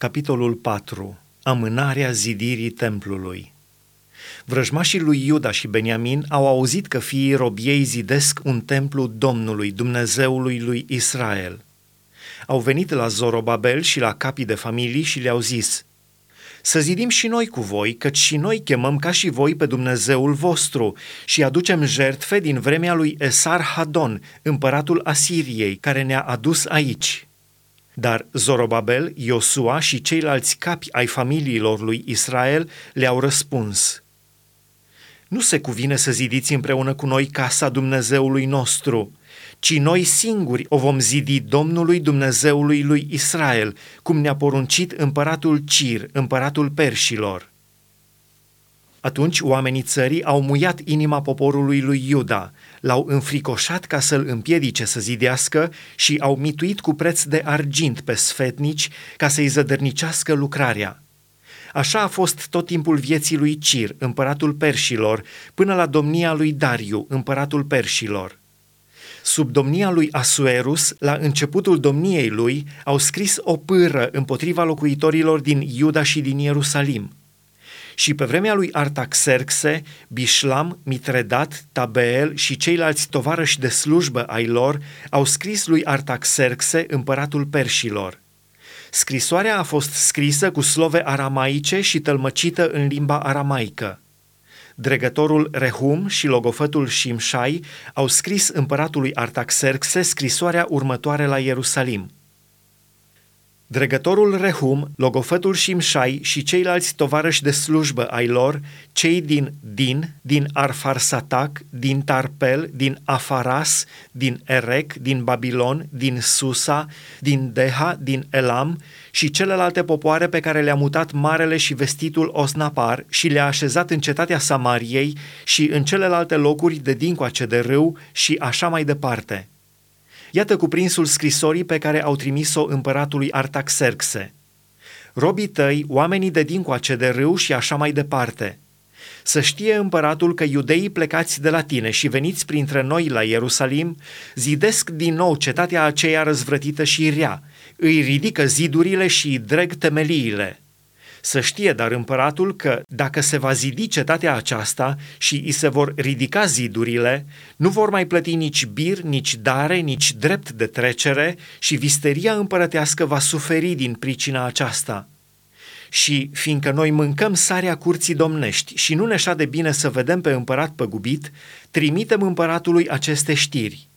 Capitolul 4. Amânarea zidirii templului. Vrăjmașii lui Iuda și Beniamin au auzit că fiii robiei zidesc un templu Domnului, Dumnezeului lui Israel. Au venit la Zorobabel și la capii de familii și le-au zis, să zidim și noi cu voi, căci și noi chemăm ca și voi pe Dumnezeul vostru și aducem jertfe din vremea lui Esar Hadon, împăratul Asiriei, care ne-a adus aici. Dar Zorobabel, Iosua și ceilalți capi ai familiilor lui Israel le-au răspuns. Nu se cuvine să zidiți împreună cu noi casa Dumnezeului nostru, ci noi singuri o vom zidi Domnului Dumnezeului lui Israel, cum ne-a poruncit împăratul Cir, împăratul Perșilor. Atunci oamenii țării au muiat inima poporului lui Iuda, l-au înfricoșat ca să-l împiedice să zidească și au mituit cu preț de argint pe sfetnici ca să-i zădărnicească lucrarea. Așa a fost tot timpul vieții lui Cir, împăratul Perșilor, până la domnia lui Dariu, împăratul Perșilor. Sub domnia lui Asuerus, la începutul domniei lui, au scris o pâră împotriva locuitorilor din Iuda și din Ierusalim – și pe vremea lui Artaxerxe, Bishlam, Mitredat, Tabeel și ceilalți tovarăși de slujbă ai lor au scris lui Artaxerxe, împăratul perșilor. Scrisoarea a fost scrisă cu slove aramaice și tălmăcită în limba aramaică. Dregătorul Rehum și logofătul Shimshai au scris împăratului Artaxerxe scrisoarea următoare la Ierusalim – Dregătorul Rehum, logofătul Shimshai și ceilalți tovarăși de slujbă ai lor, cei din Din, din Arfarsatac, din Tarpel, din Afaras, din Erec, din Babilon, din Susa, din Deha, din Elam și celelalte popoare pe care le-a mutat marele și vestitul Osnapar și le-a așezat în cetatea Samariei și în celelalte locuri de dincoace de râu și așa mai departe – Iată cuprinsul scrisorii pe care au trimis-o împăratului Artaxerxe. Robii tăi, oamenii de dincoace de râu și așa mai departe. Să știe împăratul că iudeii plecați de la tine și veniți printre noi la Ierusalim, zidesc din nou cetatea aceea răzvrătită și rea, îi ridică zidurile și îi dreg temeliile – să știe dar împăratul că dacă se va zidi cetatea aceasta și îi se vor ridica zidurile, nu vor mai plăti nici bir, nici dare, nici drept de trecere și visteria împărătească va suferi din pricina aceasta. Și fiindcă noi mâncăm sarea curții domnești și nu ne de bine să vedem pe împărat păgubit, trimitem împăratului aceste știri.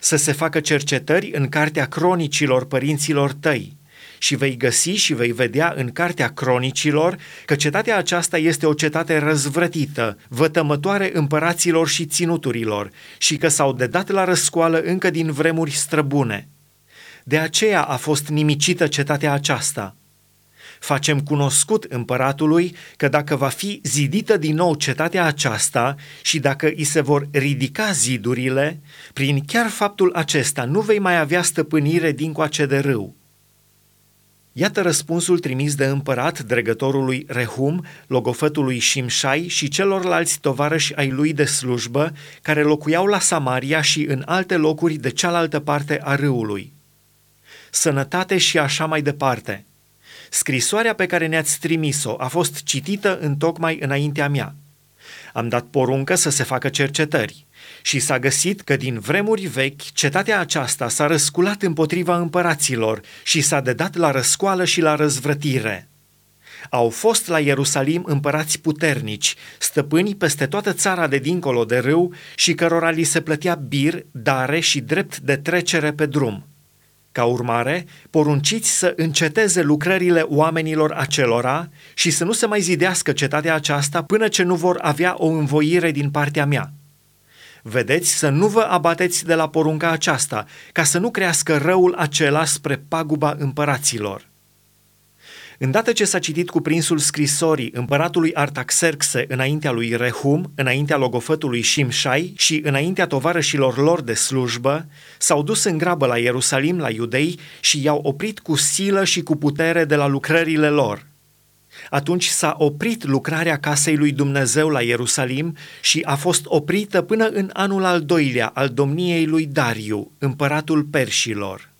Să se facă cercetări în cartea cronicilor părinților tăi, și vei găsi și vei vedea în cartea cronicilor că cetatea aceasta este o cetate răzvrătită, vătămătoare împăraților și ținuturilor și că s-au dedat la răscoală încă din vremuri străbune. De aceea a fost nimicită cetatea aceasta. Facem cunoscut împăratului că dacă va fi zidită din nou cetatea aceasta și dacă îi se vor ridica zidurile, prin chiar faptul acesta nu vei mai avea stăpânire din coace de râu Iată răspunsul trimis de împărat dregătorului Rehum, logofătului Shimshai și celorlalți tovarăși ai lui de slujbă, care locuiau la Samaria și în alte locuri de cealaltă parte a râului. Sănătate și așa mai departe. Scrisoarea pe care ne-ați trimis-o a fost citită în tocmai înaintea mea. Am dat poruncă să se facă cercetări și s-a găsit că din vremuri vechi cetatea aceasta s-a răsculat împotriva împăraților și s-a dedat la răscoală și la răzvrătire. Au fost la Ierusalim împărați puternici, stăpâni peste toată țara de dincolo de râu și cărora li se plătea bir, dare și drept de trecere pe drum. Ca urmare, porunciți să înceteze lucrările oamenilor acelora și să nu se mai zidească cetatea aceasta până ce nu vor avea o învoire din partea mea – Vedeți să nu vă abateți de la porunca aceasta, ca să nu crească răul acela spre paguba împăraților. Îndată ce s-a citit cu prinsul scrisorii împăratului Artaxerxe înaintea lui Rehum, înaintea logofătului Shimshai și înaintea tovarășilor lor de slujbă, s-au dus în grabă la Ierusalim, la iudei și i-au oprit cu silă și cu putere de la lucrările lor – atunci s-a oprit lucrarea casei lui Dumnezeu la Ierusalim și a fost oprită până în anul al doilea al domniei lui Dariu, împăratul Perșilor.